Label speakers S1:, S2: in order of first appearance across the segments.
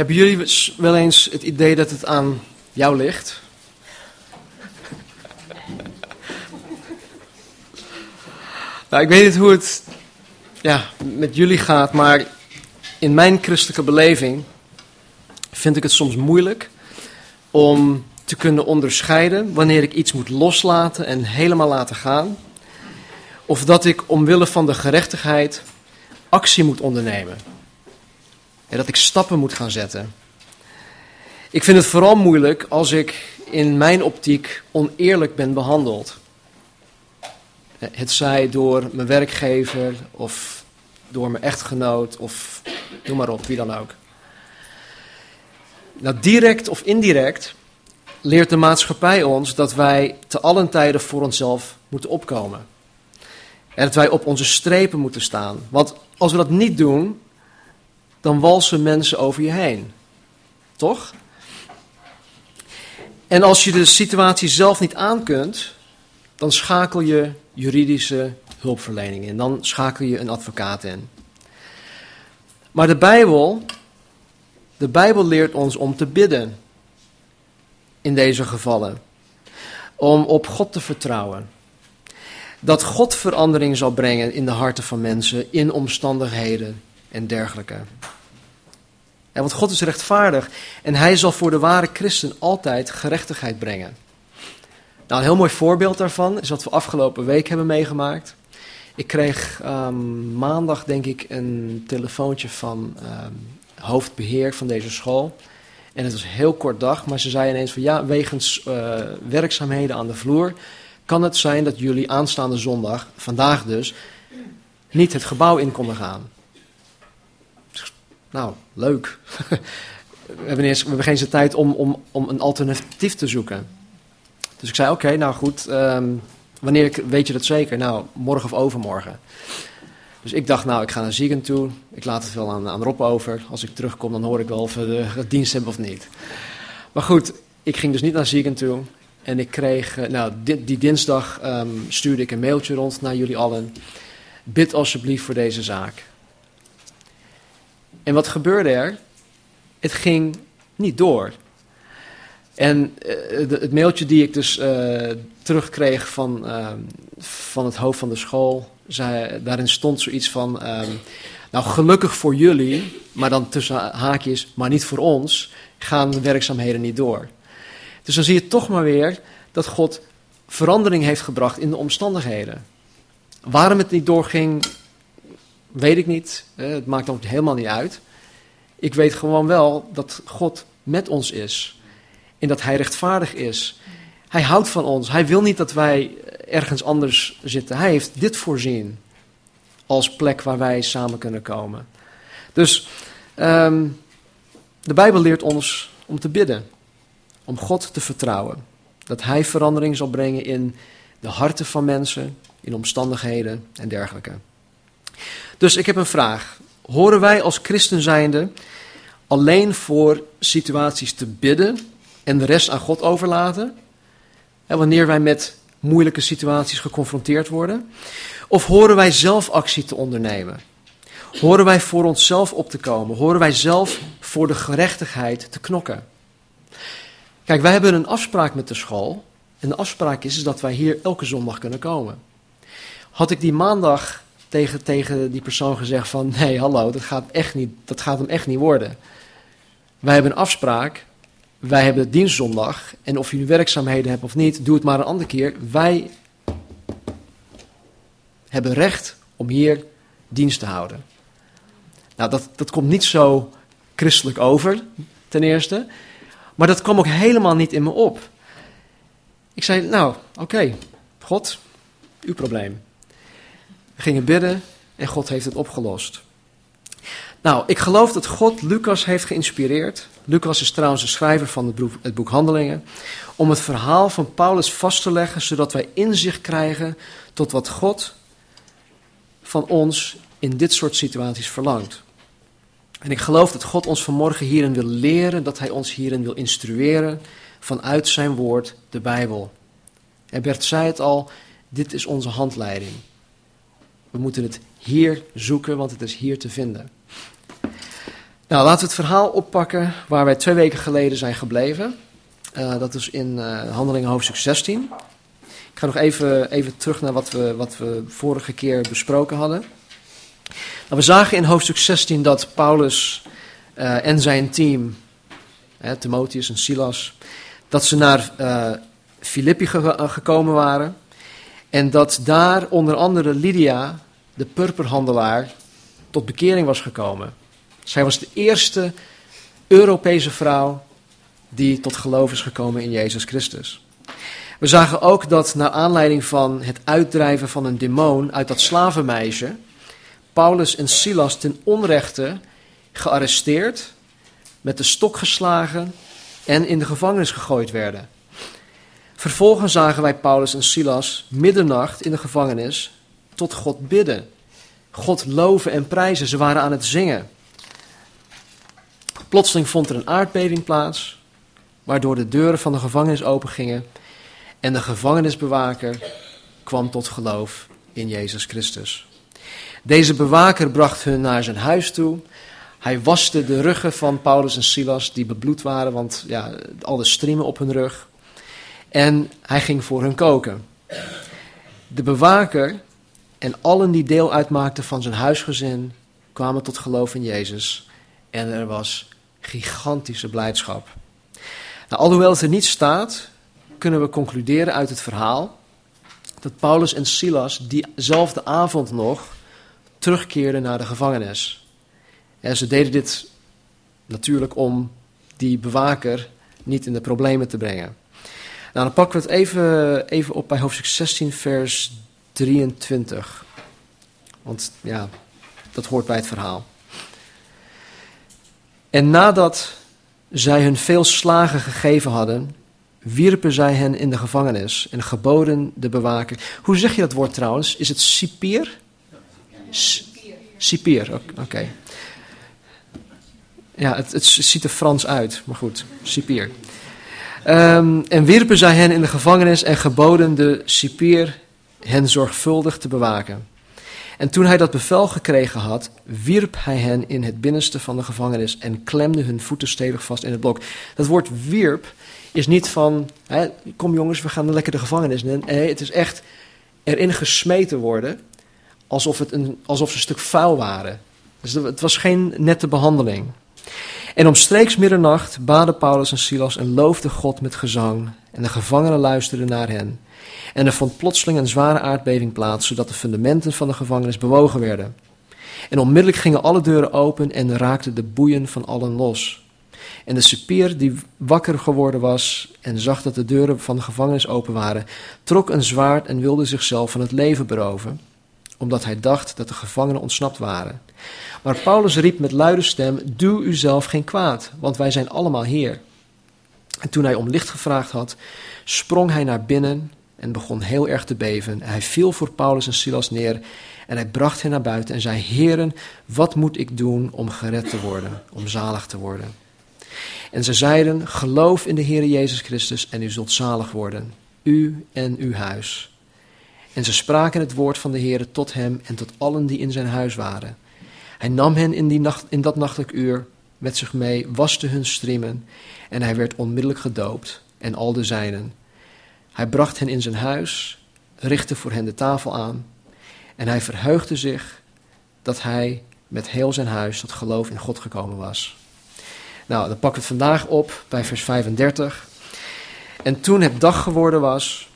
S1: Hebben jullie wel eens het idee dat het aan jou ligt? nou, ik weet niet hoe het ja, met jullie gaat, maar in mijn christelijke beleving vind ik het soms moeilijk om te kunnen onderscheiden wanneer ik iets moet loslaten en helemaal laten gaan, of dat ik omwille van de gerechtigheid actie moet ondernemen. En dat ik stappen moet gaan zetten. Ik vind het vooral moeilijk als ik in mijn optiek oneerlijk ben behandeld. Het zij door mijn werkgever of door mijn echtgenoot of noem maar op, wie dan ook. Nou, direct of indirect leert de maatschappij ons dat wij te allen tijden voor onszelf moeten opkomen. En dat wij op onze strepen moeten staan. Want als we dat niet doen, dan walsen mensen over je heen. Toch? En als je de situatie zelf niet aan kunt, dan schakel je juridische hulpverlening in. Dan schakel je een advocaat in. Maar de Bijbel, de Bijbel leert ons om te bidden in deze gevallen. Om op God te vertrouwen. Dat God verandering zal brengen in de harten van mensen, in omstandigheden en dergelijke. En want God is rechtvaardig en hij zal voor de ware christen altijd gerechtigheid brengen. Nou, een heel mooi voorbeeld daarvan is wat we afgelopen week hebben meegemaakt. Ik kreeg um, maandag, denk ik, een telefoontje van um, hoofdbeheer van deze school. En het was een heel kort dag, maar ze zei ineens van ja, wegens uh, werkzaamheden aan de vloer kan het zijn dat jullie aanstaande zondag, vandaag dus, niet het gebouw in konden gaan. Nou, leuk. we, hebben eerst, we hebben geen tijd om, om, om een alternatief te zoeken. Dus ik zei, oké, nou goed, um, wanneer weet je dat zeker? Nou, morgen of overmorgen. Dus ik dacht, nou, ik ga naar Ziegen toe. Ik laat het wel aan, aan Rob over. Als ik terugkom, dan hoor ik wel of we de, dienst hebben of niet. Maar goed, ik ging dus niet naar Ziegen toe. En ik kreeg, eh, nou, die, dinsdag um, stuurde ik een mailtje rond naar jullie allen. Bid alsjeblieft voor deze zaak. En wat gebeurde er? Het ging niet door. En de, het mailtje die ik dus uh, terugkreeg van, uh, van het hoofd van de school, daarin stond zoiets van, nou gelukkig voor jullie, maar dan tussen haakjes, maar niet voor ons, gaan de werkzaamheden niet door. Dus dan zie je toch maar weer dat God verandering heeft gebracht in de omstandigheden. Waarom het niet doorging, weet ik niet. Het maakt ook helemaal niet uit. Ik weet gewoon wel dat God met ons is. En dat Hij rechtvaardig is. Hij houdt van ons. Hij wil niet dat wij ergens anders zitten. Hij heeft dit voorzien als plek waar wij samen kunnen komen. Dus um, de Bijbel leert ons om te bidden. Om God te vertrouwen. Dat Hij verandering zal brengen in de harten van mensen, in omstandigheden en dergelijke. Dus ik heb een vraag. Horen wij als christen zijnde alleen voor situaties te bidden en de rest aan God overlaten? En wanneer wij met moeilijke situaties geconfronteerd worden? Of horen wij zelf actie te ondernemen? Horen wij voor onszelf op te komen? Horen wij zelf voor de gerechtigheid te knokken? Kijk, wij hebben een afspraak met de school. En de afspraak is dat wij hier elke zondag kunnen komen. Had ik die maandag tegen, tegen die persoon gezegd van... nee, hallo, dat gaat, echt niet, dat gaat hem echt niet worden. Wij hebben een afspraak. Wij hebben dienstzondag. En of je nu werkzaamheden hebt of niet, doe het maar een andere keer. Wij hebben recht om hier dienst te houden. Nou, dat, dat komt niet zo christelijk over, ten eerste. Maar dat kwam ook helemaal niet in me op. Ik zei, nou, oké, God, uw probleem. Gingen bidden en God heeft het opgelost. Nou, ik geloof dat God Lucas heeft geïnspireerd. Lucas is trouwens de schrijver van het boek, het boek Handelingen. Om het verhaal van Paulus vast te leggen, zodat wij inzicht krijgen tot wat God van ons in dit soort situaties verlangt. En ik geloof dat God ons vanmorgen hierin wil leren, dat Hij ons hierin wil instrueren vanuit Zijn woord, de Bijbel. En Bert zei het al, dit is onze handleiding. We moeten het hier zoeken, want het is hier te vinden. Nou, laten we het verhaal oppakken waar wij twee weken geleden zijn gebleven. Uh, dat is in uh, Handelingen hoofdstuk 16. Ik ga nog even, even terug naar wat we, wat we vorige keer besproken hadden. Nou, we zagen in hoofdstuk 16 dat Paulus uh, en zijn team, Timotheus en Silas, dat ze naar Filippi ge gekomen waren. En dat daar onder andere Lydia, de purperhandelaar, tot bekering was gekomen. Zij was de eerste Europese vrouw die tot geloof is gekomen in Jezus Christus. We zagen ook dat naar aanleiding van het uitdrijven van een demon uit dat slavenmeisje, Paulus en Silas ten onrechte gearresteerd, met de stok geslagen en in de gevangenis gegooid werden. Vervolgens zagen wij Paulus en Silas middernacht in de gevangenis tot God bidden. God loven en prijzen. Ze waren aan het zingen. Plotseling vond er een aardbeving plaats, waardoor de deuren van de gevangenis opengingen en de gevangenisbewaker kwam tot geloof in Jezus Christus. Deze bewaker bracht hun naar zijn huis toe. Hij waste de ruggen van Paulus en Silas, die bebloed waren, want ja, al de striemen op hun rug. En hij ging voor hun koken. De bewaker en allen die deel uitmaakten van zijn huisgezin kwamen tot geloof in Jezus. En er was gigantische blijdschap. Nou, alhoewel het er niet staat, kunnen we concluderen uit het verhaal dat Paulus en Silas diezelfde avond nog terugkeerden naar de gevangenis. En ze deden dit natuurlijk om die bewaker niet in de problemen te brengen. Nou, dan pakken we het even, even op bij hoofdstuk 16, vers 23. Want ja, dat hoort bij het verhaal. En nadat zij hun veel slagen gegeven hadden, wierpen zij hen in de gevangenis en geboden de bewaker. Hoe zeg je dat woord trouwens? Is het cipier? Cipier, oké. Ja, het, ziet er Frans uit, maar goed, cipier. Um, en wierpen zij hen in de gevangenis en geboden de cipier hen zorgvuldig te bewaken. En toen hij dat bevel gekregen had, wierp hij hen in het binnenste van de gevangenis en klemde hun voeten stevig vast in het blok. Dat woord wierp is niet van, hè, kom jongens, we gaan lekker de gevangenis. Nee, het is echt erin gesmeten worden, alsof, het een, alsof ze een stuk vuil waren. Dus het was geen nette behandeling. En omstreeks middernacht baden Paulus en Silas en loofden God met gezang. En de gevangenen luisterden naar hen. En er vond plotseling een zware aardbeving plaats, zodat de fundamenten van de gevangenis bewogen werden. En onmiddellijk gingen alle deuren open en raakten de boeien van allen los. En de cipier die wakker geworden was en zag dat de deuren van de gevangenis open waren, trok een zwaard en wilde zichzelf van het leven beroven, omdat hij dacht dat de gevangenen ontsnapt waren. Maar Paulus riep met luide stem: Doe uzelf geen kwaad, want wij zijn allemaal Heer. En toen hij om licht gevraagd had, sprong hij naar binnen en begon heel erg te beven. Hij viel voor Paulus en Silas neer en hij bracht hen naar buiten en zei: Heren, wat moet ik doen om gered te worden, om zalig te worden? En ze zeiden: Geloof in de Heer Jezus Christus en u zult zalig worden, u en uw huis. En ze spraken het woord van de Heer tot hem en tot allen die in zijn huis waren. Hij nam hen in, die nacht, in dat nachtelijk uur met zich mee, waste hun striemen en hij werd onmiddellijk gedoopt en al de zijnen. Hij bracht hen in zijn huis, richtte voor hen de tafel aan en hij verheugde zich dat hij met heel zijn huis tot geloof in God gekomen was. Nou, dan pakken we het vandaag op bij vers 35. En toen het dag geworden was,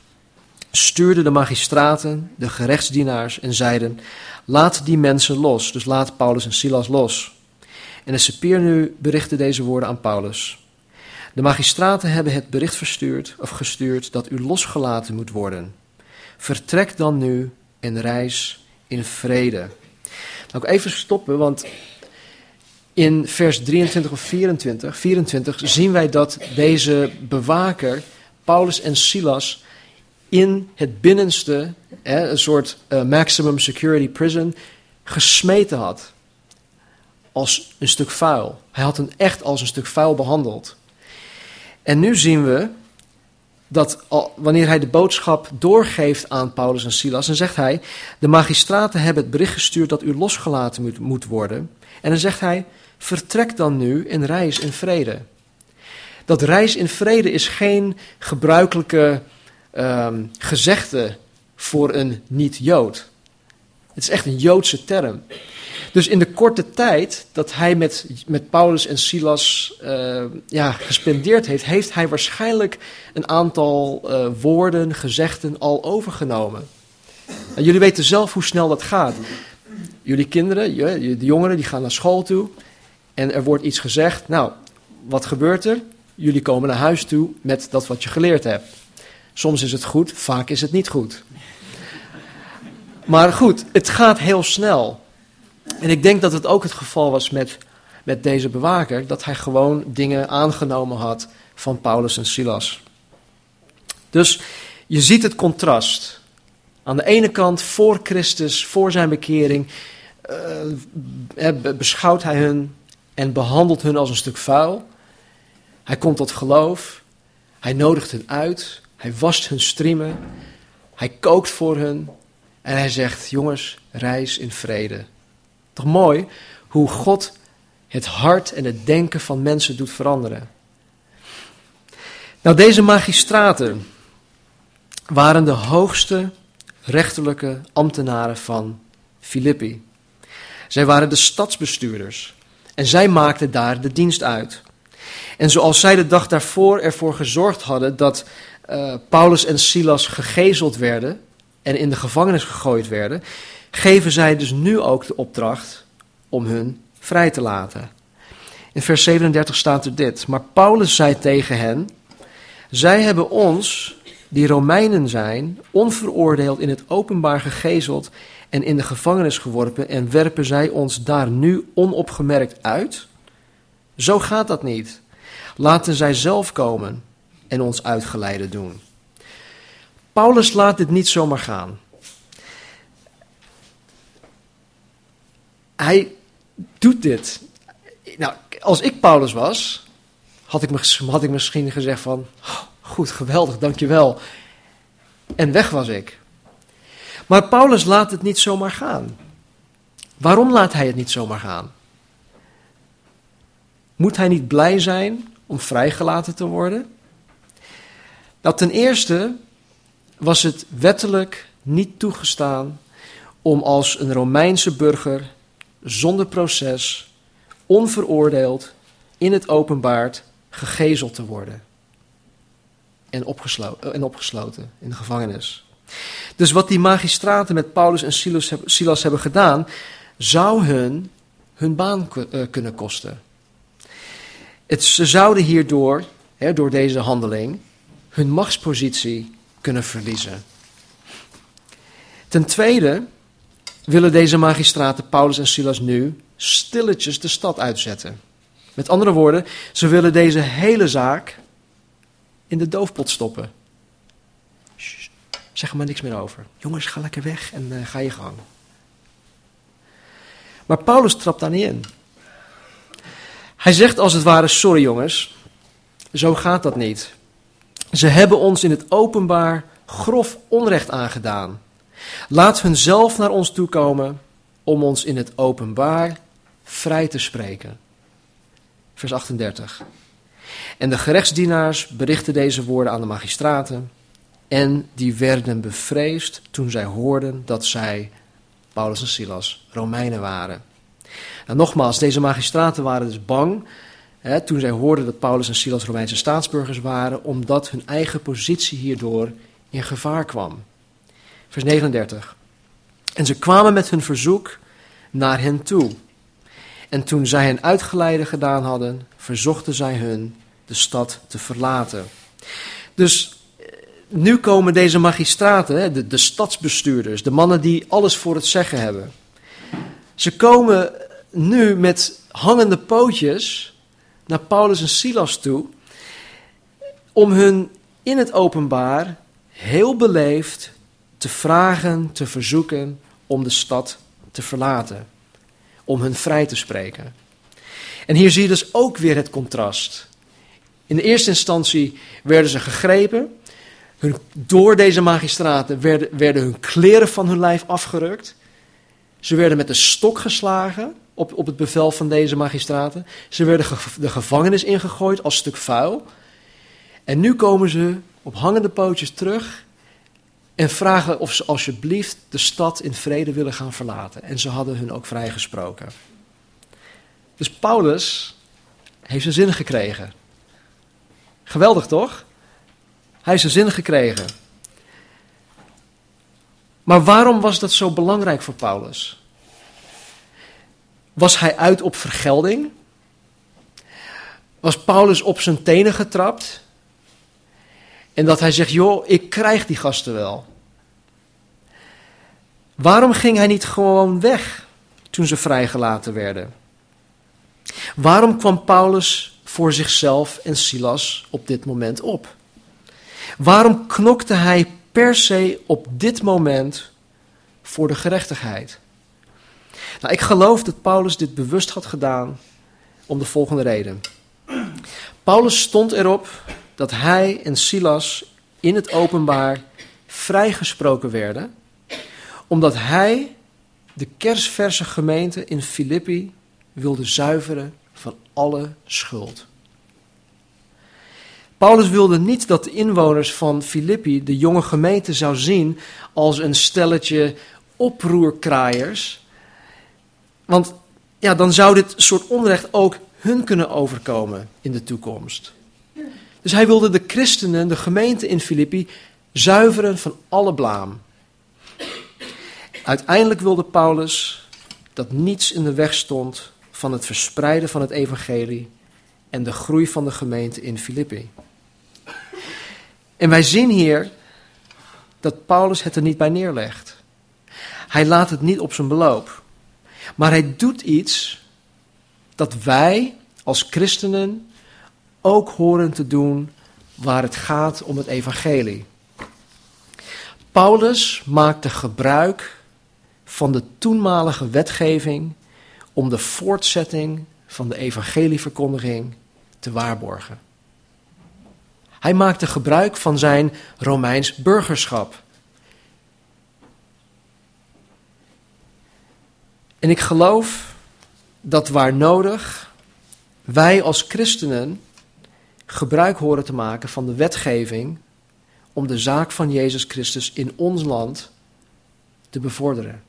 S1: stuurden de magistraten, de gerechtsdienaars en zeiden: Laat die mensen los. Dus laat Paulus en Silas los. En de cipier nu berichtte deze woorden aan Paulus. De magistraten hebben het bericht verstuurd, of gestuurd dat u losgelaten moet worden. Vertrek dan nu en reis in vrede. Nou, ik even stoppen, want in vers 23 of 24, 24 zien wij dat deze bewaker, Paulus en Silas, in het binnenste, een soort uh, maximum security prison, gesmeten had. Als een stuk vuil. Hij had hem echt als een stuk vuil behandeld. En nu zien we dat wanneer hij de boodschap doorgeeft aan Paulus en Silas, dan zegt hij: De magistraten hebben het bericht gestuurd dat u losgelaten moet, moet worden. En dan zegt hij: vertrek dan nu en reis in vrede. Dat reis in vrede is geen gebruikelijke um, gezegde voor een niet-Jood. Het is echt een Joodse term. Dus in de korte tijd dat hij met, met Paulus en Silas uh, ja, gespendeerd heeft, heeft hij waarschijnlijk een aantal uh, woorden, gezegden al overgenomen. En jullie weten zelf hoe snel dat gaat. Jullie kinderen, de jongeren, die gaan naar school toe en er wordt iets gezegd. Nou, wat gebeurt er? Jullie komen naar huis toe met dat wat je geleerd hebt. Soms is het goed, vaak is het niet goed. Maar goed, het gaat heel snel. En ik denk dat het ook het geval was met, met deze bewaker, dat hij gewoon dingen aangenomen had van Paulus en Silas. Dus je ziet het contrast. Aan de ene kant, voor Christus, voor zijn bekering, uh, beschouwt hij hun en behandelt hun als een stuk vuil. Hij komt tot geloof, hij nodigt hen uit, hij wast hun striemen, hij kookt voor hen en hij zegt: Jongens, reis in vrede. Toch mooi hoe God het hart en het denken van mensen doet veranderen. Nou, deze magistraten waren de hoogste rechterlijke ambtenaren van Filippi. Zij waren de stadsbestuurders en zij maakten daar de dienst uit. En zoals zij de dag daarvoor ervoor gezorgd hadden dat uh, Paulus en Silas gegezeld werden en in de gevangenis gegooid werden, geven zij dus nu ook de opdracht om hun vrij te laten. In vers 37 staat er dit: Maar Paulus zei tegen hen: Zij hebben ons, die Romeinen zijn, onveroordeeld in het openbaar gegezeld en in de gevangenis geworpen, en werpen zij ons daar nu onopgemerkt uit? Zo gaat dat niet. Laten zij zelf komen en ons uitgeleide doen. Paulus laat dit niet zomaar gaan. Hij doet dit. Nou, als ik Paulus was, had ik, had ik misschien gezegd van, oh, goed, geweldig, dankjewel. En weg was ik. Maar Paulus laat het niet zomaar gaan. Waarom laat hij het niet zomaar gaan? Moet hij niet blij zijn om vrijgelaten te worden? Nou, ten eerste was het wettelijk niet toegestaan om als een Romeinse burger zonder proces, onveroordeeld, in het openbaar gegezeld te worden. En opgesloten, en opgesloten in de gevangenis. Dus wat die magistraten met Paulus en Silas, Silas hebben gedaan, zou hun hun baan eh, kunnen kosten. Het, ze zouden hierdoor, hè, door deze handeling, hun machtspositie kunnen verliezen. Ten tweede willen deze magistraten Paulus en Silas nu stilletjes de stad uitzetten. Met andere woorden, ze willen deze hele zaak in de doofpot stoppen. zeg er maar niks meer over. Jongens, ga lekker weg en uh, ga je gang. Maar Paulus trapt daar niet in. Hij zegt als het ware: Sorry jongens, zo gaat dat niet. Ze hebben ons in het openbaar grof onrecht aangedaan. Laat hun zelf naar ons toekomen om ons in het openbaar vrij te spreken. Vers 38. En de gerechtsdienaars berichten deze woorden aan de magistraten. En die werden bevreesd toen zij hoorden dat zij, Paulus en Silas, Romeinen waren. Nou, nogmaals, deze magistraten waren dus bang hè, toen zij hoorden dat Paulus en Silas Romeinse staatsburgers waren, omdat hun eigen positie hierdoor in gevaar kwam. Vers 39. En ze kwamen met hun verzoek naar hen toe. En toen zij hen uitgeleide gedaan hadden, verzochten zij hun de stad te verlaten. Dus eh, nu komen deze magistraten, de, de stadsbestuurders, de mannen die alles voor het zeggen hebben. Ze komen nu met hangende pootjes naar Paulus en Silas toe, om hun in het openbaar heel beleefd te vragen, te verzoeken om de stad te verlaten, om hun vrij te spreken. En hier zie je dus ook weer het contrast. In de eerste instantie werden ze gegrepen. Hun, door deze magistraten werden, werden hun kleren van hun lijf afgerukt. Ze werden met de stok geslagen op, op het bevel van deze magistraten. Ze werden de gevangenis ingegooid als stuk vuil. En nu komen ze op hangende pootjes terug en vragen of ze alsjeblieft de stad in vrede willen gaan verlaten. En ze hadden hun ook vrijgesproken. Dus Paulus heeft zijn zin gekregen. Geweldig toch? Hij heeft zijn zin gekregen. Maar waarom was dat zo belangrijk voor Paulus? Was hij uit op vergelding? Was Paulus op zijn tenen getrapt? En dat hij zegt, joh, ik krijg die gasten wel. Waarom ging hij niet gewoon weg toen ze vrijgelaten werden? Waarom kwam Paulus voor zichzelf en Silas op dit moment op? Waarom knokte hij per se op dit moment voor de gerechtigheid? Nou, ik geloof dat Paulus dit bewust had gedaan om de volgende reden. Paulus stond erop dat hij en Silas in het openbaar vrijgesproken werden, omdat hij de kersverse gemeente in Filippi wilde zuiveren van alle schuld. Paulus wilde niet dat de inwoners van Filippi de jonge gemeente zou zien als een stelletje oproerkraaiers. Want ja, dan zou dit soort onrecht ook hun kunnen overkomen in de toekomst. Dus hij wilde de christenen, de gemeente in Filippi, zuiveren van alle blaam. Uiteindelijk wilde Paulus dat niets in de weg stond van het verspreiden van het evangelie en de groei van de gemeente in Filippi. En wij zien hier dat Paulus het er niet bij neerlegt. Hij laat het niet op zijn beloop. Maar hij doet iets dat wij als christenen ook horen te doen waar het gaat om het evangelie. Paulus maakte gebruik van de toenmalige wetgeving om de voortzetting van de evangelieverkondiging te waarborgen. Hij maakte gebruik van zijn Romeins burgerschap. En ik geloof dat waar nodig wij als christenen gebruik horen te maken van de wetgeving om de zaak van Jezus Christus in ons land te bevorderen.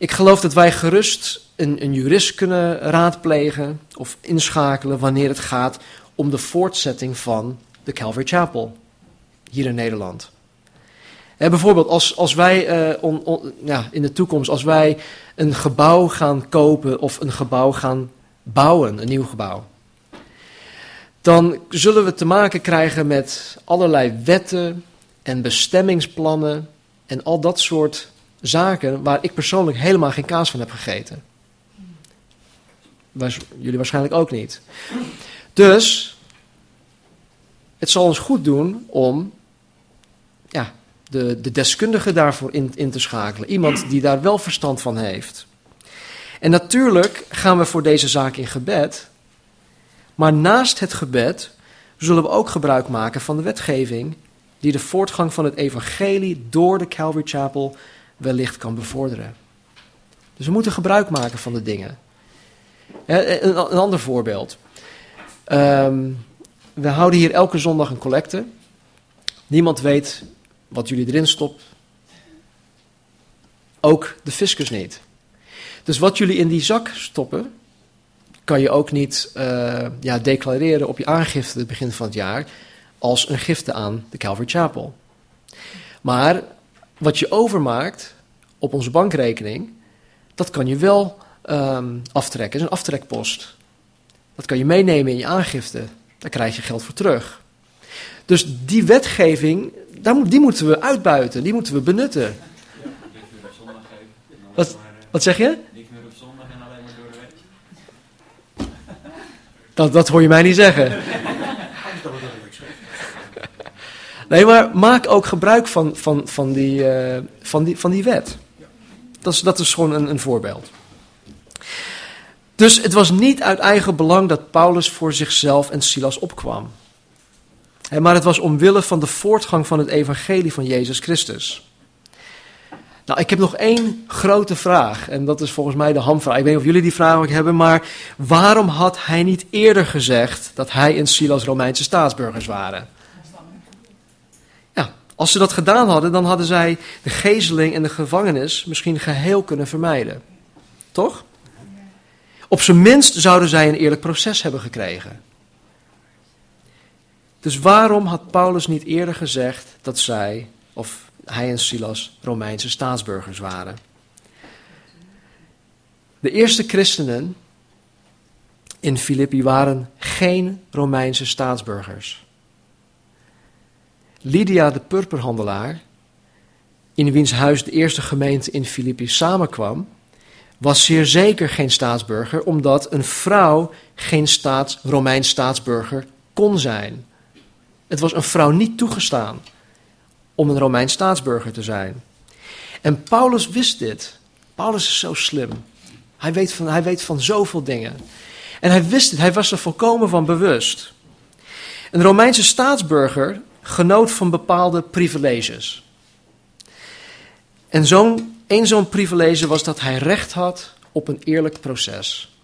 S1: Ik geloof dat wij gerust een, een jurist kunnen raadplegen of inschakelen wanneer het gaat om de voortzetting van de Calvary Chapel hier in Nederland. bijvoorbeeld als, als wij uh, ja, in de toekomst, als wij een gebouw gaan kopen of een gebouw gaan bouwen, een nieuw gebouw. Dan zullen we te maken krijgen met allerlei wetten en bestemmingsplannen en al dat soort zaken waar ik persoonlijk helemaal geen kaas van heb gegeten. Jullie waarschijnlijk ook niet. Dus het zal ons goed doen om ja, de, de deskundige daarvoor in, in te schakelen. Iemand die daar wel verstand van heeft. En natuurlijk gaan we voor deze zaak in gebed. Maar naast het gebed zullen we ook gebruik maken van de wetgeving die de voortgang van het evangelie door de Calvary Chapel wellicht kan bevorderen. Dus we moeten gebruik maken van de dingen. Een, ander voorbeeld. Um, we houden hier elke zondag een collecte. Niemand weet wat jullie erin stopt. Ook de fiscus niet. Dus wat jullie in die zak stoppen, kan je ook niet uh, ja, declareren op je aangifte het begin van het jaar als een gifte aan de Calvary Chapel. Maar wat je overmaakt op onze bankrekening, dat kan je wel um, aftrekken. Dat is een aftrekpost. Dat kan je meenemen in je aangifte. Daar krijg je geld voor terug. Dus die wetgeving, die moeten we uitbuiten, die moeten we benutten. Wat, wat zeg je? Dat, dat hoor je mij niet zeggen. Nee, maar maak ook gebruik van, van, van, die, uh, van, die, van die wet. Dat is, dat is gewoon een, een voorbeeld. Dus het was niet uit eigen belang dat Paulus voor zichzelf en Silas opkwam. Maar het was omwille van de voortgang van het evangelie van Jezus Christus. Nou, ik heb nog één grote vraag. En dat is volgens mij de hamvraag. Ik weet niet of jullie die vraag ook hebben. Maar waarom had hij niet eerder gezegd dat hij en Silas Romeinse staatsburgers waren? Als ze dat gedaan hadden, dan hadden zij de gezeling en de gevangenis misschien geheel kunnen vermijden. Toch? Op zijn minst zouden zij een eerlijk proces hebben gekregen. Dus waarom had Paulus niet eerder gezegd dat zij, of hij en Silas, Romeinse staatsburgers waren? De eerste christenen in Filippi waren geen Romeinse staatsburgers. Lydia de purperhandelaar, in wiens huis de eerste gemeente in Filippi samenkwam, was zeer zeker geen staatsburger, omdat een vrouw geen staats, Romeins staatsburger kon zijn. Het was een vrouw niet toegestaan om een Romeins staatsburger te zijn. En Paulus wist dit. Paulus is zo slim. Hij weet van, hij weet van zoveel dingen. En hij wist het, hij was er volkomen van bewust. Een Romeinse staatsburger genoot van bepaalde privileges. En zo'n een zo'n privilege was dat hij recht had op een eerlijk proces.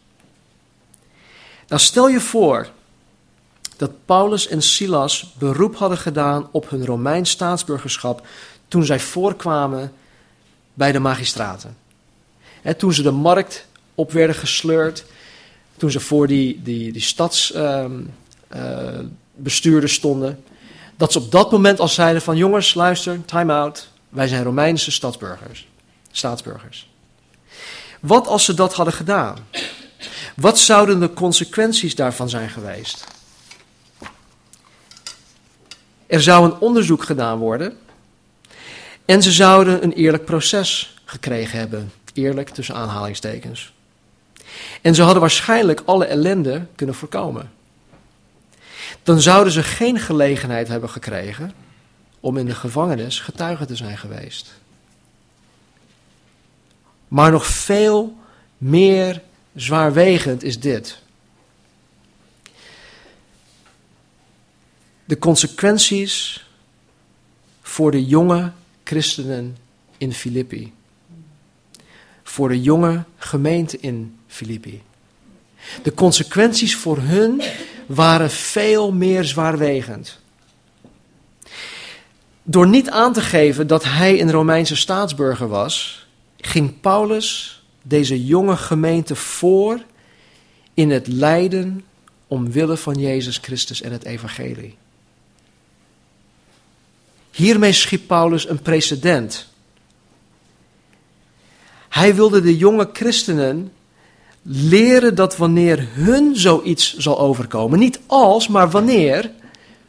S1: Nou, stel je voor dat Paulus en Silas beroep hadden gedaan op hun Romeins staatsburgerschap toen zij voorkwamen bij de magistraten. toen ze de markt op werden gesleurd, toen ze voor die, die, die stadsbestuurders uh, stonden, dat ze op dat moment al zeiden van jongens, luister, time out, wij zijn Romeinse stadsburgers staatsburgers. Wat als ze dat hadden gedaan? Wat zouden de consequenties daarvan zijn geweest? Er zou een onderzoek gedaan worden en ze zouden een eerlijk proces gekregen hebben. Eerlijk tussen aanhalingstekens. En ze hadden waarschijnlijk alle ellende kunnen voorkomen. Dan zouden ze geen gelegenheid hebben gekregen om in de gevangenis getuige te zijn geweest. Maar nog veel meer zwaarwegend is dit. De consequenties voor de jonge christenen in Filippi. Voor de jonge gemeente in Filippi. De consequenties voor hun waren veel meer zwaarwegend. Door niet aan te geven dat hij een Romeinse staatsburger was, ging Paulus deze jonge gemeente voor in het lijden omwille van Jezus Christus en het evangelie. Hiermee schiep Paulus een precedent. Hij wilde de jonge christenen leren dat wanneer hun zoiets zal overkomen, niet als, maar wanneer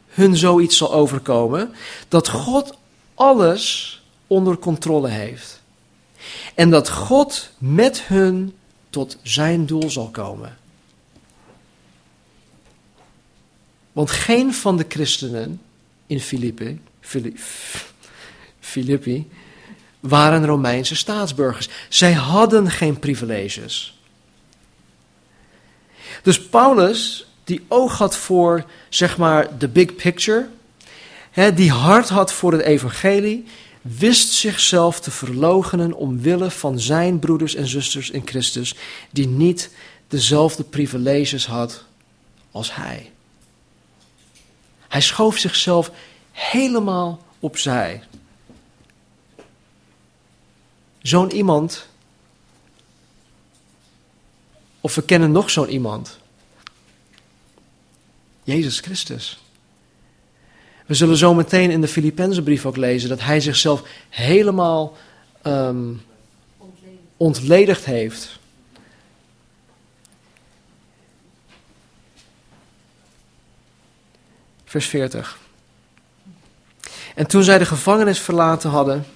S1: hun zoiets zal overkomen, dat God alles onder controle heeft. En dat God met hun tot zijn doel zal komen. Want geen van de christenen in Filippi, Filippi waren Romeinse staatsburgers. Zij hadden geen privileges. Dus Paulus, die oog had voor, zeg maar, de big picture, hè, die hart had voor het evangelie, wist zichzelf te verloochenen omwille van zijn broeders en zusters in Christus, die niet dezelfde privileges had als hij. Hij schoof zichzelf helemaal opzij. Zo'n iemand, of we kennen nog zo'n iemand, Jezus Christus. We zullen zo meteen in de Filippenzenbrief ook lezen dat hij zichzelf helemaal um, ontledigd heeft. Vers 40. En toen zij de gevangenis verlaten hadden,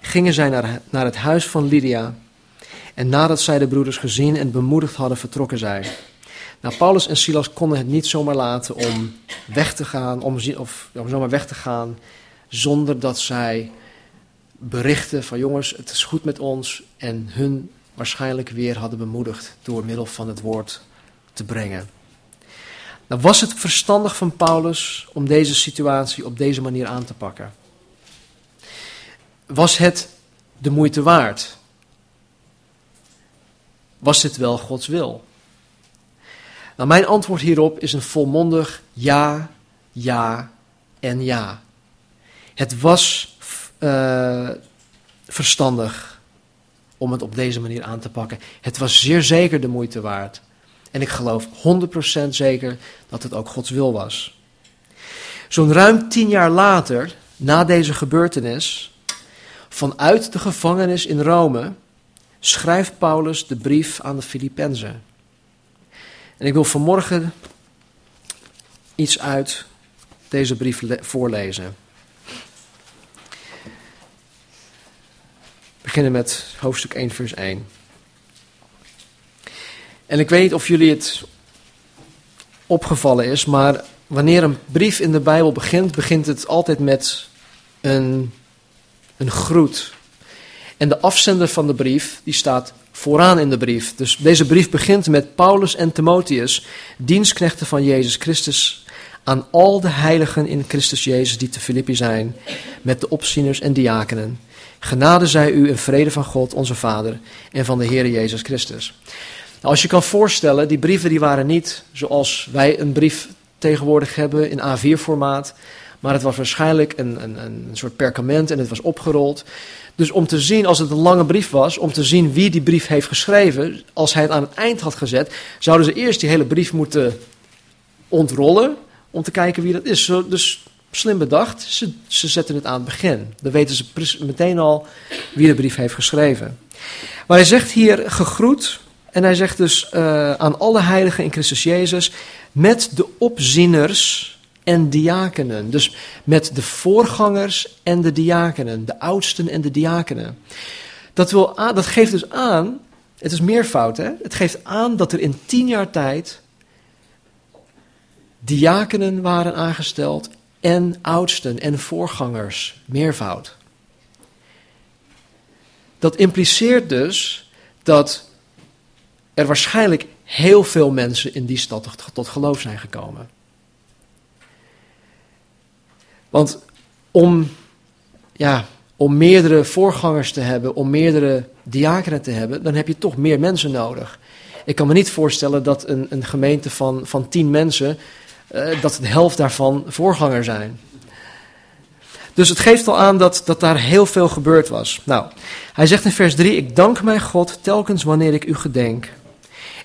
S1: gingen zij naar, naar het huis van Lydia. En nadat zij de broeders gezien en bemoedigd hadden, vertrokken zij. Nou, Paulus en Silas konden het niet zomaar laten om weg te gaan, om, of om zomaar weg te gaan, zonder dat zij berichten van jongens, het is goed met ons en hun waarschijnlijk weer hadden bemoedigd door middel van het woord te brengen. Nou, was het verstandig van Paulus om deze situatie op deze manier aan te pakken? Was het de moeite waard? Was dit wel Gods wil? Nou, mijn antwoord hierop is een volmondig ja, ja en ja. Het was uh, verstandig om het op deze manier aan te pakken. Het was zeer zeker de moeite waard. En ik geloof 100% zeker dat het ook Gods wil was. Zo'n ruim tien jaar later, na deze gebeurtenis, vanuit de gevangenis in Rome, schrijft Paulus de brief aan de Filippenzen. En ik wil vanmorgen iets uit deze brief voorlezen. We beginnen met hoofdstuk 1, vers 1. En ik weet niet of jullie het opgevallen is, maar wanneer een brief in de Bijbel begint, begint het altijd met een, een groet. En de afzender van de brief, die staat vooraan in de brief. Dus deze brief begint met Paulus en Timotheus, dienstknechten van Jezus Christus, aan al de heiligen in Christus Jezus die te Filippi zijn, met de opzieners en diakenen. Genade zij u in vrede van God, onze Vader, en van de Heer Jezus Christus. Nou, als je kan voorstellen, die brieven die waren niet zoals wij een brief tegenwoordig hebben in A4-formaat, maar het was waarschijnlijk een, een, een soort perkament en het was opgerold. Dus om te zien, als het een lange brief was, om te zien wie die brief heeft geschreven, als hij het aan het eind had gezet, zouden ze eerst die hele brief moeten ontrollen om te kijken wie dat is. dus slim bedacht, ze, ze zetten het aan het begin. Dan weten ze meteen al wie de brief heeft geschreven. Maar hij zegt hier gegroet en hij zegt dus uh, aan alle heiligen in Christus Jezus met de opzieners en diakenen. Dus met de voorgangers en de diakenen, de oudsten en de diakenen. Dat, wil dat geeft dus aan, het is meervoud hè, het geeft aan dat er in tien jaar tijd diakenen waren aangesteld en oudsten en voorgangers, meervoud. Dat impliceert dus dat er waarschijnlijk heel veel mensen in die stad tot geloof zijn gekomen. Want om, ja, om meerdere voorgangers te hebben, om meerdere diakenen te hebben, dan heb je toch meer mensen nodig. Ik kan me niet voorstellen dat een, een gemeente van, van tien mensen, uh, dat de helft daarvan voorganger zijn. Dus het geeft al aan dat, dat daar heel veel gebeurd was. Nou, hij zegt in vers 3: Ik dank mijn God telkens wanneer ik u gedenk.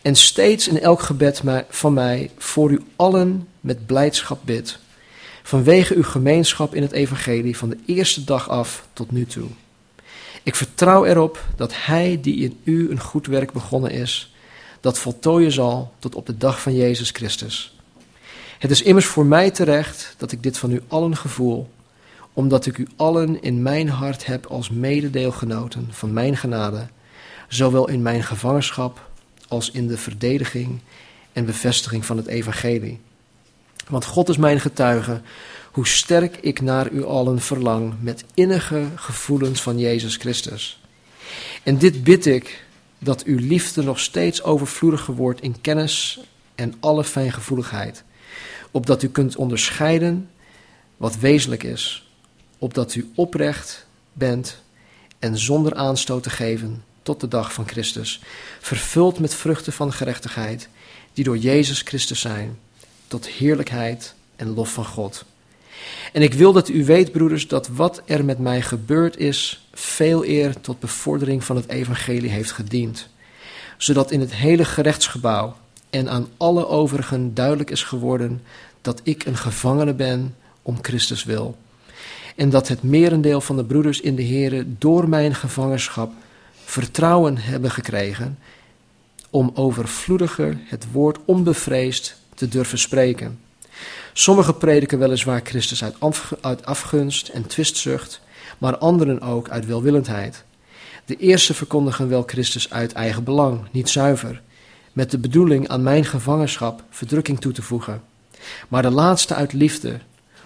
S1: En steeds in elk gebed van mij voor u allen met blijdschap bid vanwege uw gemeenschap in het evangelie van de eerste dag af tot nu toe. Ik vertrouw erop dat Hij die in u een goed werk begonnen is, dat voltooien zal tot op de dag van Jezus Christus. Het is immers voor mij terecht dat ik dit van u allen gevoel, omdat ik u allen in mijn hart heb als mededeelgenoten van mijn genade, zowel in mijn gevangenschap als in de verdediging en bevestiging van het evangelie. Want God is mijn getuige, hoe sterk ik naar u allen verlang met innige gevoelens van Jezus Christus. En dit bid ik, dat uw liefde nog steeds overvloediger wordt in kennis en alle fijngevoeligheid, opdat u kunt onderscheiden wat wezenlijk is, opdat u oprecht bent en zonder aanstoot te geven tot de dag van Christus, vervuld met vruchten van gerechtigheid, die door Jezus Christus zijn tot heerlijkheid en lof van God. En ik wil dat u weet, broeders, dat wat er met mij gebeurd is, veel eer tot bevordering van het evangelie heeft gediend. Zodat in het hele gerechtsgebouw en aan alle overigen duidelijk is geworden dat ik een gevangene ben om Christus wil. En dat het merendeel van de broeders in de Here door mijn gevangenschap vertrouwen hebben gekregen om overvloediger het woord onbevreesd te durven spreken. Sommigen prediken weliswaar Christus uit afgunst en twistzucht, maar anderen ook uit welwillendheid. De eerste verkondigen wel Christus uit eigen belang, niet zuiver, met de bedoeling aan mijn gevangenschap verdrukking toe te voegen. Maar de laatste uit liefde,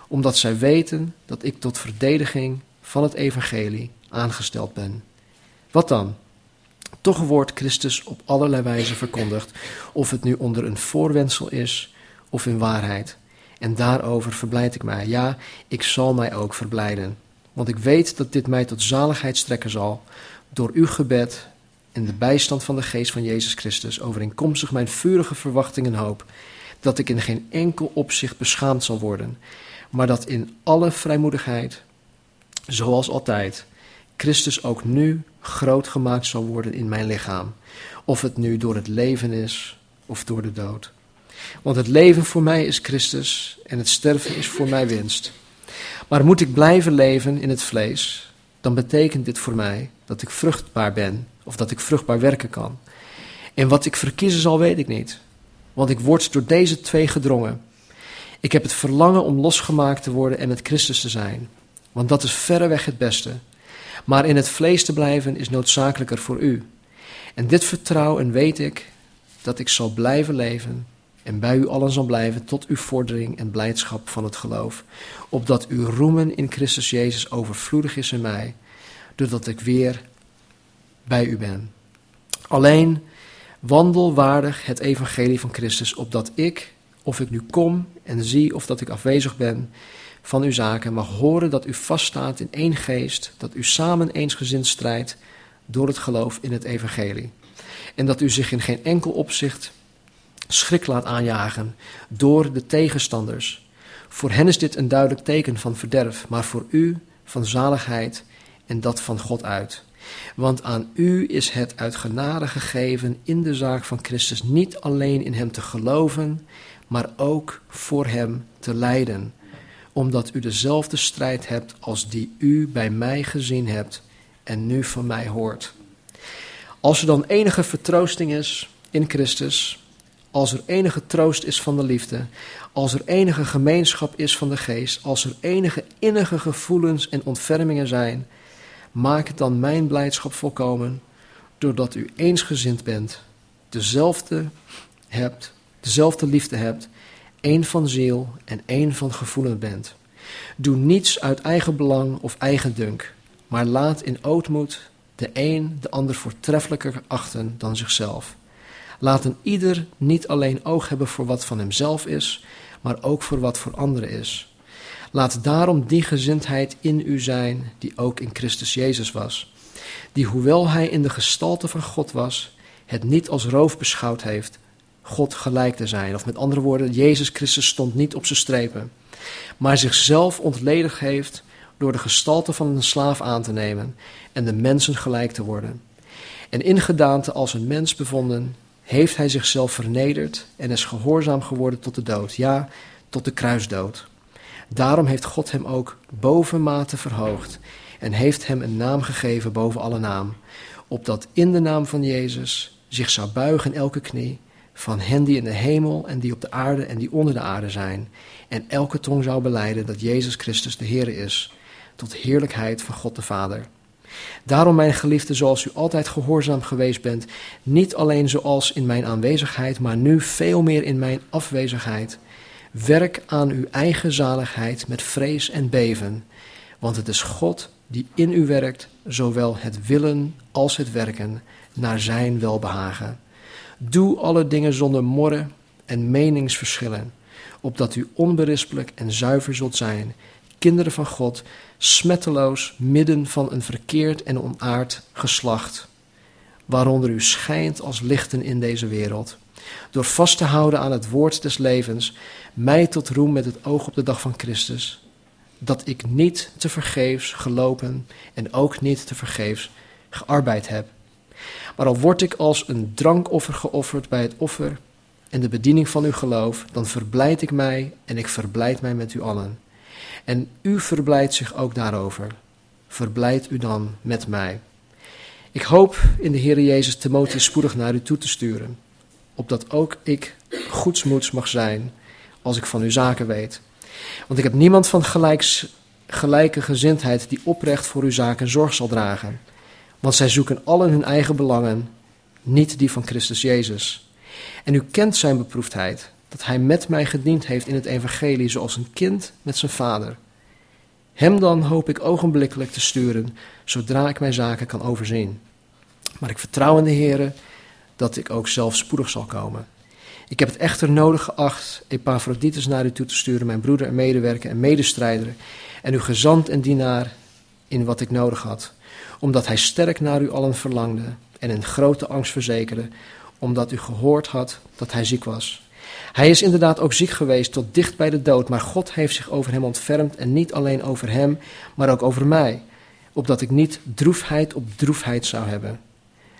S1: omdat zij weten dat ik tot verdediging van het evangelie aangesteld ben. Wat dan? Toch wordt Christus op allerlei wijze verkondigd, of het nu onder een voorwendsel is of in waarheid. En daarover verblijd ik mij. Ja, ik zal mij ook verblijden. Want ik weet dat dit mij tot zaligheid strekken zal, door uw gebed en de bijstand van de geest van Jezus Christus, overeenkomstig mijn vurige verwachting en hoop, dat ik in geen enkel opzicht beschaamd zal worden, maar dat in alle vrijmoedigheid, zoals altijd, Christus ook nu groot gemaakt zal worden in mijn lichaam, of het nu door het leven is of door de dood. Want het leven voor mij is Christus en het sterven is voor mij winst. Maar moet ik blijven leven in het vlees, dan betekent dit voor mij dat ik vruchtbaar ben of dat ik vruchtbaar werken kan. En wat ik verkiezen zal, weet ik niet, want ik word door deze twee gedrongen. Ik heb het verlangen om losgemaakt te worden en met Christus te zijn, want dat is verreweg het beste. Maar in het vlees te blijven is noodzakelijker voor u. En dit vertrouw en weet ik dat ik zal blijven leven en bij u allen zal blijven tot uw vordering en blijdschap van het geloof, opdat uw roemen in Christus Jezus overvloedig is in mij, doordat ik weer bij u ben. Alleen wandel waardig het evangelie van Christus, opdat ik, of ik nu kom en zie of dat ik afwezig ben van uw zaken, mag horen dat u vaststaat in één geest, dat u samen eensgezind strijdt door het geloof in het evangelie. En dat u zich in geen enkel opzicht schrik laat aanjagen door de tegenstanders. Voor hen is dit een duidelijk teken van verderf, maar voor u van zaligheid en dat van God uit. Want aan u is het uit genade gegeven in de zaak van Christus niet alleen in hem te geloven, maar ook voor hem te lijden, omdat u dezelfde strijd hebt als die u bij mij gezien hebt en nu van mij hoort. Als er dan enige vertroosting is in Christus, als er enige troost is van de liefde, als er enige gemeenschap is van de geest, als er enige innige gevoelens en ontfermingen zijn, maak het dan mijn blijdschap volkomen, doordat u eensgezind bent, dezelfde hebt, dezelfde liefde hebt, één van ziel en één van gevoelen bent. Doe niets uit eigen belang of eigen dunk, maar laat in ootmoed de een de ander voortreffelijker achten dan zichzelf. Laat een ieder niet alleen oog hebben voor wat van hemzelf is, maar ook voor wat voor anderen is. Laat daarom die gezindheid in u zijn die ook in Christus Jezus was, die hoewel hij in de gestalte van God was, het niet als roof beschouwd heeft God gelijk te zijn. Of met andere woorden, Jezus Christus stond niet op zijn strepen, maar zichzelf ontledigd heeft door de gestalte van een slaaf aan te nemen en de mensen gelijk te worden. En in gedaante als een mens bevonden, heeft hij zichzelf vernederd en is gehoorzaam geworden tot de dood, ja, tot de kruisdood. Daarom heeft God hem ook bovenmate verhoogd en heeft hem een naam gegeven boven alle naam, opdat in de naam van Jezus zich zou buigen elke knie, van hen die in de hemel en die op de aarde en die onder de aarde zijn, en elke tong zou beleiden dat Jezus Christus de Heer is, tot heerlijkheid van God de Vader. Daarom, mijn geliefde, zoals u altijd gehoorzaam geweest bent, niet alleen zoals in mijn aanwezigheid, maar nu veel meer in mijn afwezigheid. Werk aan uw eigen zaligheid met vrees en beven, want het is God die in u werkt, zowel het willen als het werken, naar zijn welbehagen. Doe alle dingen zonder morren en meningsverschillen, opdat u onberispelijk en zuiver zult zijn, kinderen van God, smetteloos midden van een verkeerd en onaard geslacht, waaronder u schijnt als lichten in deze wereld. Door vast te houden aan het woord des levens, mij tot roem met het oog op de dag van Christus, dat ik niet te vergeefs gelopen en ook niet te vergeefs gearbeid heb. Maar al word ik als een drankoffer geofferd bij het offer en de bediening van uw geloof, dan verblijd ik mij en ik verblijd mij met u allen. En u verblijdt zich ook daarover. Verblijd u dan met mij. Ik hoop in de Heer Jezus Timotheus spoedig naar u toe te sturen, opdat ook ik goedsmoeds mag zijn als ik van uw zaken weet. Want ik heb niemand van gelijke gezindheid die oprecht voor uw zaken zorg zal dragen. Want zij zoeken allen hun eigen belangen, niet die van Christus Jezus. En u kent zijn beproefdheid, dat hij met mij gediend heeft in het evangelie zoals een kind met zijn vader. Hem dan hoop ik ogenblikkelijk te sturen, zodra ik mijn zaken kan overzien. Maar ik vertrouw in de Heer dat ik ook zelf spoedig zal komen. Ik heb het echter nodig geacht Epaphroditus naar u toe te sturen, mijn broeder en medewerker en medestrijder, en uw gezant en dienaar in wat ik nodig had, omdat hij sterk naar u allen verlangde en in grote angst verzekerde, omdat u gehoord had dat hij ziek was. Hij is inderdaad ook ziek geweest tot dicht bij de dood, maar God heeft zich over hem ontfermd en niet alleen over hem, maar ook over mij, opdat ik niet droefheid op droefheid zou hebben.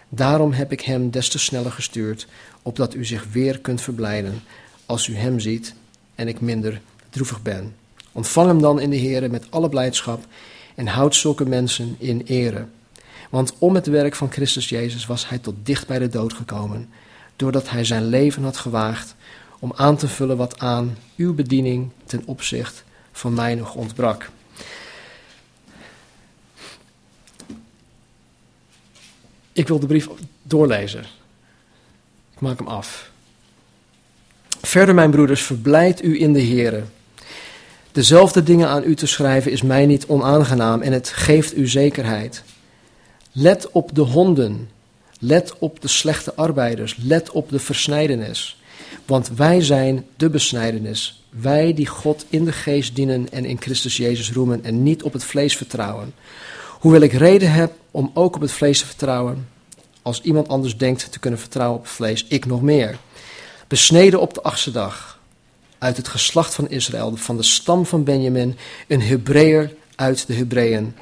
S1: Daarom heb ik hem des te sneller gestuurd, opdat u zich weer kunt verblijden als u hem ziet en ik minder droevig ben. Ontvang hem dan in de Heer met alle blijdschap en houd zulke mensen in ere. Want om het werk van Christus Jezus was hij tot dicht bij de dood gekomen, doordat hij zijn leven had gewaagd om aan te vullen wat aan uw bediening ten opzicht van mij nog ontbrak. Ik wil de brief doorlezen. Ik maak hem af. Verder, mijn broeders, verblijd u in de Here. Dezelfde dingen aan u te schrijven is mij niet onaangenaam en het geeft u zekerheid. Let op de honden, let op de slechte arbeiders, let op de versnijdenis. Want wij zijn de besnijdenis, wij die God in de geest dienen en in Christus Jezus roemen en niet op het vlees vertrouwen. Hoewel ik reden heb om ook op het vlees te vertrouwen, als iemand anders denkt te kunnen vertrouwen op het vlees, ik nog meer. Besneden op de achtste dag, uit het geslacht van Israël, van de stam van Benjamin, een Hebreeër uit de Hebreeën.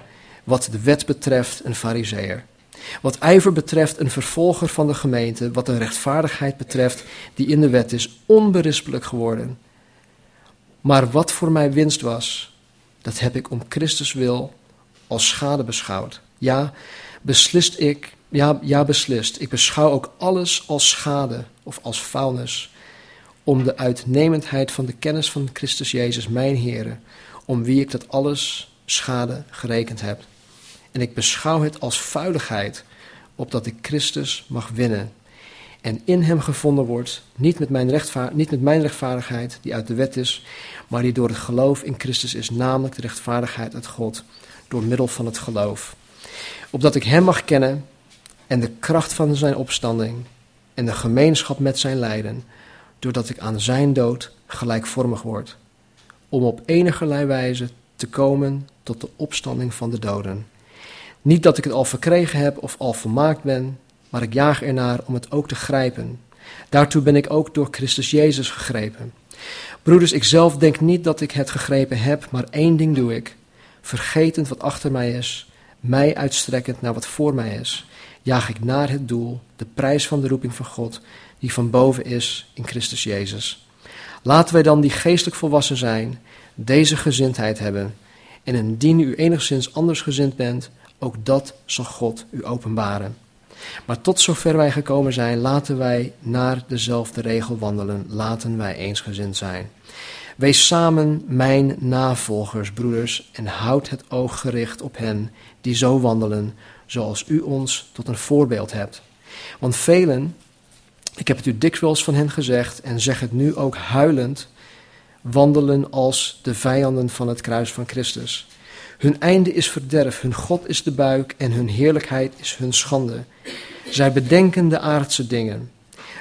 S1: Wat de wet betreft, een Fariseer. Wat ijver betreft, een vervolger van de gemeente. Wat de rechtvaardigheid betreft, die in de wet is, onberispelijk geworden. Maar wat voor mij winst was, dat heb ik om Christus wil als schade beschouwd. Ja, beslist ik, ja, ja beslist. Ik beschouw ook alles als schade of als vuilnis. Om de uitnemendheid van de kennis van Christus Jezus, mijn Heer, om wie ik dat alles schade gerekend heb. En ik beschouw het als vuiligheid, opdat ik Christus mag winnen. En in hem gevonden wordt, niet met, mijn niet met mijn rechtvaardigheid, die uit de wet is, maar die door het geloof in Christus is, namelijk de rechtvaardigheid uit God, door middel van het geloof. Opdat ik hem mag kennen en de kracht van zijn opstanding en de gemeenschap met zijn lijden, doordat ik aan zijn dood gelijkvormig word, om op enige wijze te komen tot de opstanding van de doden. Niet dat ik het al verkregen heb of al volmaakt ben, maar ik jaag ernaar om het ook te grijpen. Daartoe ben ik ook door Christus Jezus gegrepen. Broeders, ik zelf denk niet dat ik het gegrepen heb, maar één ding doe ik. Vergetend wat achter mij is, mij uitstrekkend naar wat voor mij is, jaag ik naar het doel, de prijs van de roeping van God, die van boven is in Christus Jezus. Laten wij dan die geestelijk volwassen zijn, deze gezindheid hebben, en indien u enigszins anders gezind bent, ook dat zal God u openbaren. Maar tot zover wij gekomen zijn, laten wij naar dezelfde regel wandelen. Laten wij eensgezind zijn. Wees samen mijn navolgers, broeders, en houd het oog gericht op hen die zo wandelen, zoals u ons tot een voorbeeld hebt. Want velen, ik heb het u dikwijls van hen gezegd en zeg het nu ook huilend, wandelen als de vijanden van het kruis van Christus. Hun einde is verderf, hun God is de buik en hun heerlijkheid is hun schande. Zij bedenken de aardse dingen.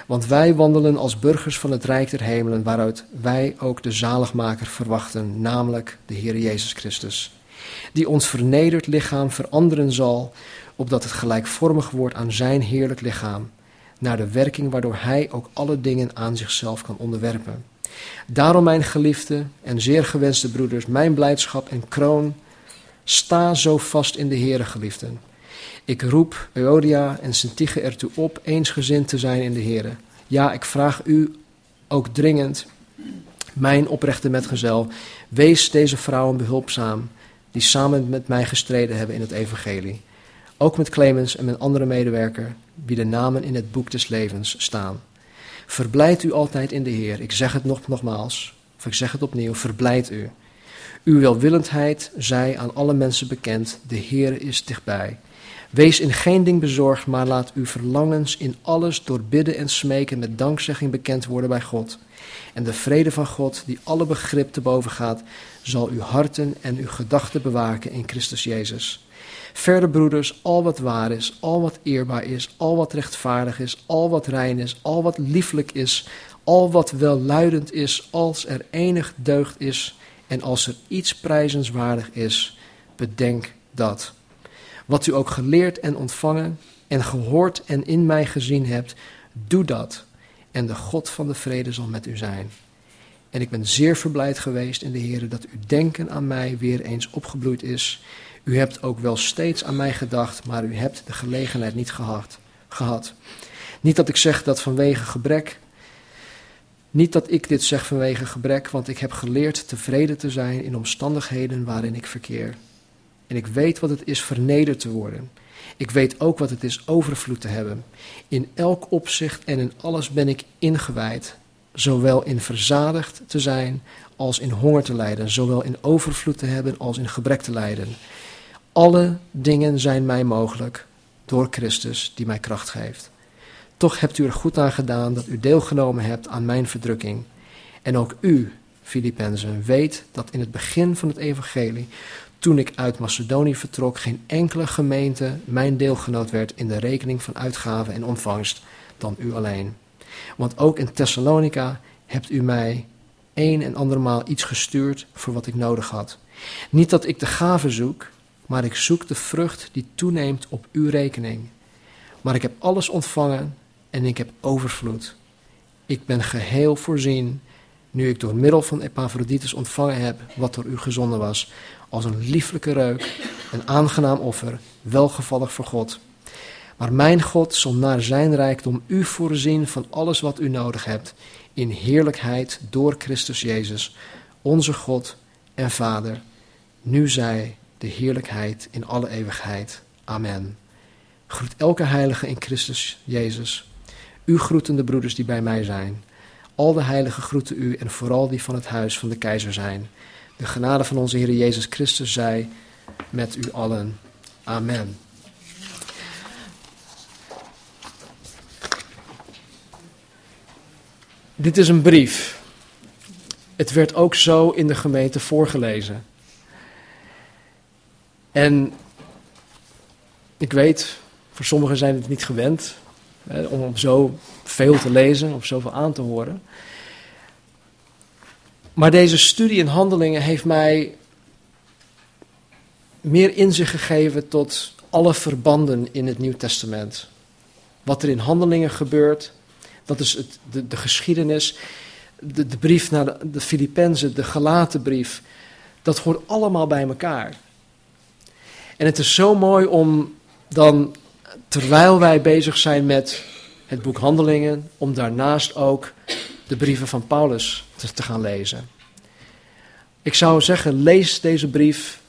S1: Want wij wandelen als burgers van het Rijk der Hemelen, waaruit wij ook de zaligmaker verwachten, namelijk de Heer Jezus Christus. Die ons vernederd lichaam veranderen zal, opdat het gelijkvormig wordt aan zijn heerlijk lichaam, naar de werking waardoor hij ook alle dingen aan zichzelf kan onderwerpen. Daarom, mijn geliefde en zeer gewenste broeders, mijn blijdschap en kroon Sta zo vast in de Heere, geliefden. Ik roep Euodia en Sintige ertoe op eensgezind te zijn in de Heere. Ja, ik vraag u ook dringend, mijn oprechte metgezel, wees deze vrouwen behulpzaam die samen met mij gestreden hebben in het evangelie. Ook met Clemens en mijn andere medewerker, wie de namen in het boek des levens staan. Verblijd u altijd in de Heer. Ik zeg het nog, nogmaals, of ik zeg het opnieuw, verblijd u. Uw welwillendheid zij aan alle mensen bekend, de Heer is dichtbij. Wees in geen ding bezorgd, maar laat uw verlangens in alles door bidden en smeken met dankzegging bekend worden bij God. En de vrede van God, die alle begrip te boven gaat, zal uw harten en uw gedachten bewaken in Christus Jezus. Verder, broeders, al wat waar is, al wat eerbaar is, al wat rechtvaardig is, al wat rein is, al wat lieflijk is, al wat welluidend is, als er enig deugd is, en als er iets prijzenswaardig is, bedenk dat. Wat u ook geleerd en ontvangen en gehoord en in mij gezien hebt, doe dat. En de God van de vrede zal met u zijn. En ik ben zeer verblijd geweest in de Heer dat uw denken aan mij weer eens opgebloeid is. U hebt ook wel steeds aan mij gedacht, maar u hebt de gelegenheid niet gehad. Niet dat ik zeg dat vanwege gebrek, niet dat ik dit zeg vanwege gebrek, want ik heb geleerd tevreden te zijn in omstandigheden waarin ik verkeer. En ik weet wat het is vernederd te worden. Ik weet ook wat het is overvloed te hebben. In elk opzicht en in alles ben ik ingewijd, zowel in verzadigd te zijn als in honger te lijden, zowel in overvloed te hebben als in gebrek te lijden. Alle dingen zijn mij mogelijk door Christus die mij kracht geeft. Toch hebt u er goed aan gedaan dat u deelgenomen hebt aan mijn verdrukking. En ook u, Filippenzen, weet dat in het begin van het evangelie, toen ik uit Macedonië vertrok, geen enkele gemeente mijn deelgenoot werd in de rekening van uitgaven en ontvangst dan u alleen. Want ook in Thessalonica hebt u mij een en andermaal iets gestuurd voor wat ik nodig had. Niet dat ik de gave zoek, maar ik zoek de vrucht die toeneemt op uw rekening. Maar ik heb alles ontvangen en ik heb overvloed. Ik ben geheel voorzien, nu ik door middel van Epaphroditus ontvangen heb wat door u gezonden was, als een lieflijke reuk, een aangenaam offer, welgevallig voor God. Maar mijn God zal naar zijn rijkdom u voorzien van alles wat u nodig hebt, in heerlijkheid door Christus Jezus, onze God en Vader. Nu zij de heerlijkheid in alle eeuwigheid. Amen. Groet elke heilige in Christus Jezus. U groeten de broeders die bij mij zijn. Al de heiligen groeten u en vooral die van het huis van de keizer zijn. De genade van onze Heer Jezus Christus zij met u allen. Amen. Dit is een brief. Het werd ook zo in de gemeente voorgelezen. En ik weet, voor sommigen zijn het niet gewend hè, om zo veel te lezen of zoveel aan te horen. Maar deze studie in handelingen heeft mij meer inzicht gegeven tot alle verbanden in het Nieuw Testament. Wat er in handelingen gebeurt, dat is het, de, de geschiedenis, de, de, brief naar de, de Filippenzen, de gelaten brief, dat hoort allemaal bij elkaar. En het is zo mooi om dan, terwijl wij bezig zijn met het boek Handelingen, om daarnaast ook de brieven van Paulus te, gaan lezen. Ik zou zeggen, lees deze brief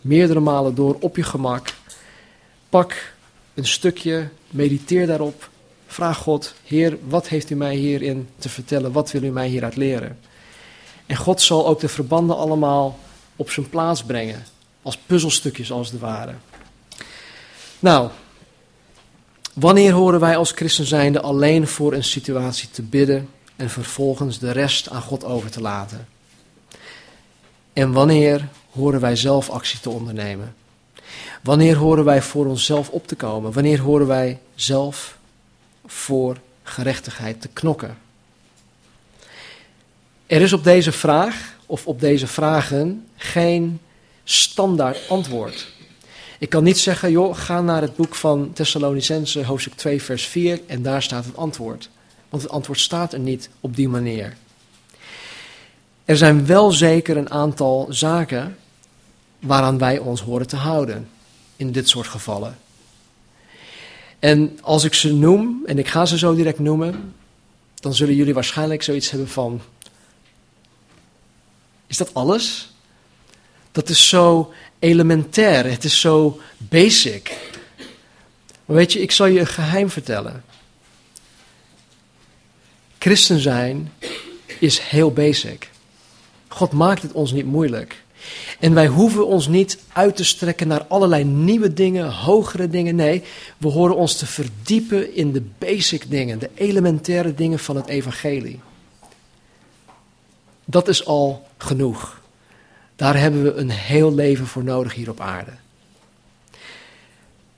S1: meerdere malen door op je gemak. Pak een stukje, mediteer daarop. Vraag God, Heer, wat heeft u mij hierin te vertellen? Wat wil u mij hieruit leren? En God zal ook de verbanden allemaal op zijn plaats brengen. Als puzzelstukjes als het ware. Nou, wanneer horen wij als christen zijnde alleen voor een situatie te bidden en vervolgens de rest aan God over te laten? En wanneer horen wij zelf actie te ondernemen? Wanneer horen wij voor onszelf op te komen? Wanneer horen wij zelf voor gerechtigheid te knokken? Er is op deze vraag, of op deze vragen, geen standaard antwoord. Ik kan niet zeggen, joh, ga naar het boek van Thessalonicense, hoofdstuk 2, vers 4, en daar staat het antwoord. Want het antwoord staat er niet op die manier. Er zijn wel zeker een aantal zaken waaraan wij ons horen te houden in dit soort gevallen. En als ik ze noem, en ik ga ze zo direct noemen, dan zullen jullie waarschijnlijk zoiets hebben van: Is dat alles? Dat is zo elementair, het is zo basic. Maar weet je, ik zal je een geheim vertellen. Christen zijn is heel basic. God maakt het ons niet moeilijk. En wij hoeven ons niet uit te strekken naar allerlei nieuwe dingen, hogere dingen. Nee, we horen ons te verdiepen in de basic dingen, de elementaire dingen van het evangelie. Dat is al genoeg. Daar hebben we een heel leven voor nodig hier op aarde.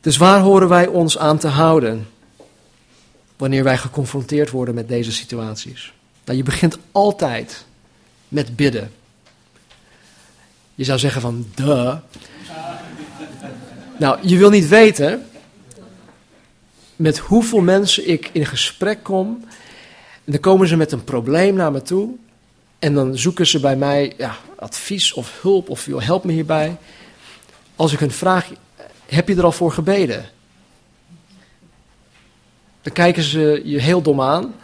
S1: Dus waar horen wij ons aan te houden wanneer wij geconfronteerd worden met deze situaties? Nou, je begint altijd met bidden. Je zou zeggen van, duh. Nou, je wil niet weten met hoeveel mensen ik in gesprek kom. En dan komen ze met een probleem naar me toe. En dan zoeken ze bij mij ja, advies of hulp of help me hierbij. Als ik hun vraag, heb je er al voor gebeden? Dan kijken ze je heel dom aan.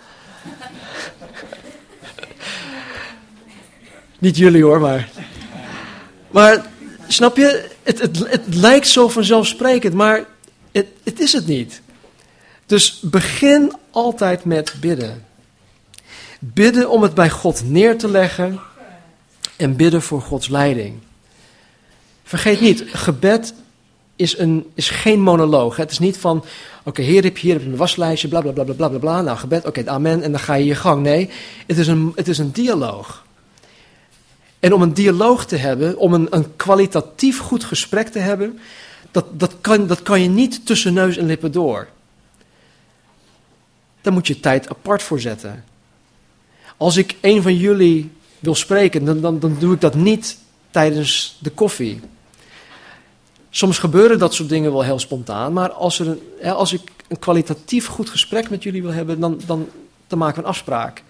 S1: Niet jullie hoor, maar. Maar snap je, het, het, het lijkt zo vanzelfsprekend, maar het, het is het niet. Dus begin altijd met bidden. Bidden om het bij God neer te leggen en bidden voor Gods leiding. Vergeet niet, gebed is, een, is geen monoloog. Het is niet van, oké, okay, hier heb je hier een waslijstje, bla bla bla bla bla bla. Nou, gebed, oké, amen, en dan ga je je gang. Nee, het is een, het is een dialoog. En om een dialoog te hebben, om een, een kwalitatief goed gesprek te hebben, dat, dat, kan, dat kan je niet tussen neus en lippen door. Daar moet je tijd apart voor zetten. Als ik een van jullie wil spreken, dan, dan, dan doe ik dat niet tijdens de koffie. Soms gebeuren dat soort dingen wel heel spontaan, maar als, er een, als ik een kwalitatief goed gesprek met jullie wil hebben, dan, dan, dan maken we een afspraak.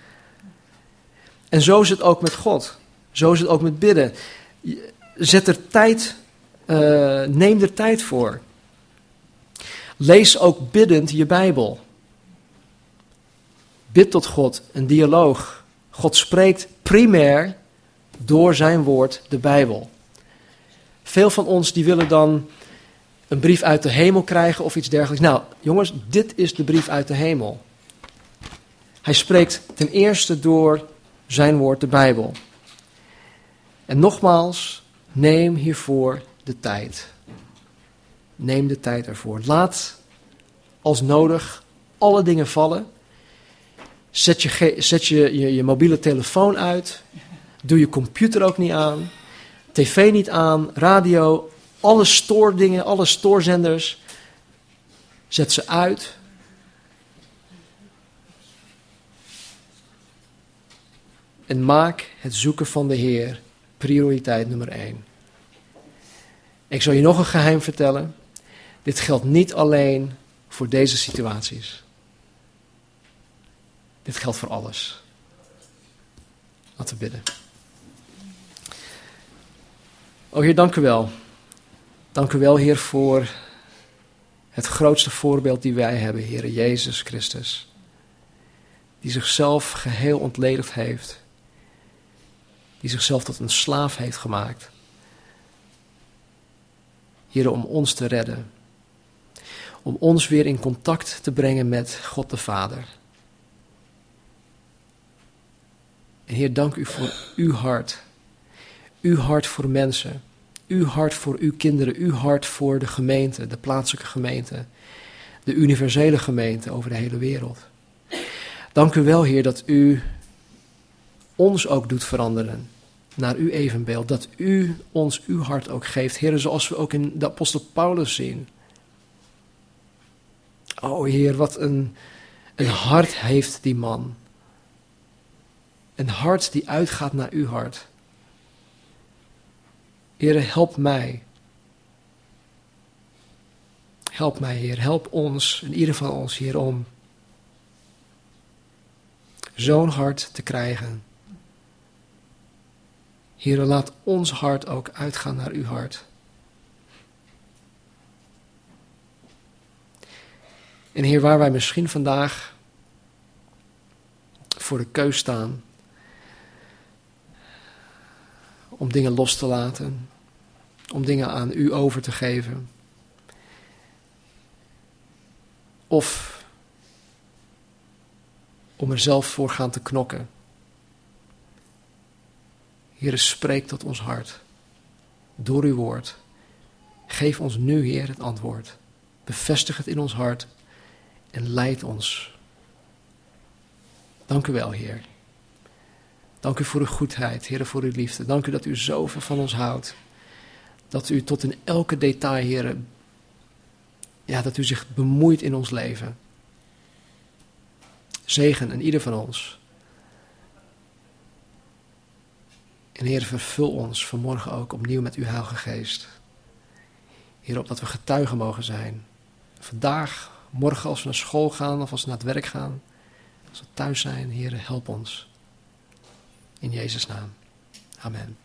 S1: En zo is het ook met God. Zo is het ook met bidden. Zet er tijd, uh, neem er tijd voor. Lees ook biddend je Bijbel. Bid tot God, een dialoog. God spreekt primair door zijn woord, de Bijbel. Veel van ons die willen dan een brief uit de hemel krijgen of iets dergelijks. Nou, jongens, dit is de brief uit de hemel. Hij spreekt ten eerste door zijn woord, de Bijbel. En nogmaals, neem hiervoor de tijd. Neem de tijd ervoor. Laat als nodig alle dingen vallen. Zet je, zet je, je, mobiele telefoon uit. Doe je computer ook niet aan. TV niet aan. Radio. Alle stoordingen, alle stoorzenders. Zet ze uit. En maak het zoeken van de Heer prioriteit nummer één. Ik zal je nog een geheim vertellen. Dit geldt niet alleen voor deze situaties. Dit geldt voor alles. Laten we bidden. O Heer, dank u wel. Dank u wel, Heer, voor het grootste voorbeeld die wij hebben, Heer Jezus Christus. Die zichzelf geheel ontledigd heeft die zichzelf tot een slaaf heeft gemaakt. Hier om ons te redden. Om ons weer in contact te brengen met God de Vader. En Heer, dank u voor uw hart. Uw hart voor mensen. Uw hart voor uw kinderen. Uw hart voor de gemeente, de plaatselijke gemeente. De universele gemeente over de hele wereld. Dank u wel, Heer, dat u ons ook doet veranderen naar uw evenbeeld. Dat u ons uw hart ook geeft, Heer, zoals we ook in de apostel Paulus zien. O Heer, wat een, een hart heeft die man. Een hart die uitgaat naar uw hart. Heer, help mij. Help mij, Heer. Help ons, in ieder van ons, Heer, om zo'n hart te krijgen. Heer, laat ons hart ook uitgaan naar uw hart. En Heer, waar wij misschien vandaag voor de keus staan om dingen los te laten, om dingen aan u over te geven, of om er zelf voor gaan te knokken. Heer, spreek tot ons hart. Door uw woord. Geef ons nu, Heer, het antwoord. Bevestig het in ons hart en leid ons. Dank u wel, Heer. Dank u voor uw goedheid, Heer, voor uw liefde. Dank u dat u zoveel van ons houdt. Dat u tot in elke detail, Heer, ja, dat u zich bemoeit in ons leven. Zegen in ieder van ons. En Heer, vervul ons vanmorgen ook opnieuw met uw Heilige Geest. Heer, op dat we getuigen mogen zijn. Vandaag, morgen als we naar school gaan of als we naar het werk gaan. Als we thuis zijn, Heer, help ons. In Jezus' naam. Amen.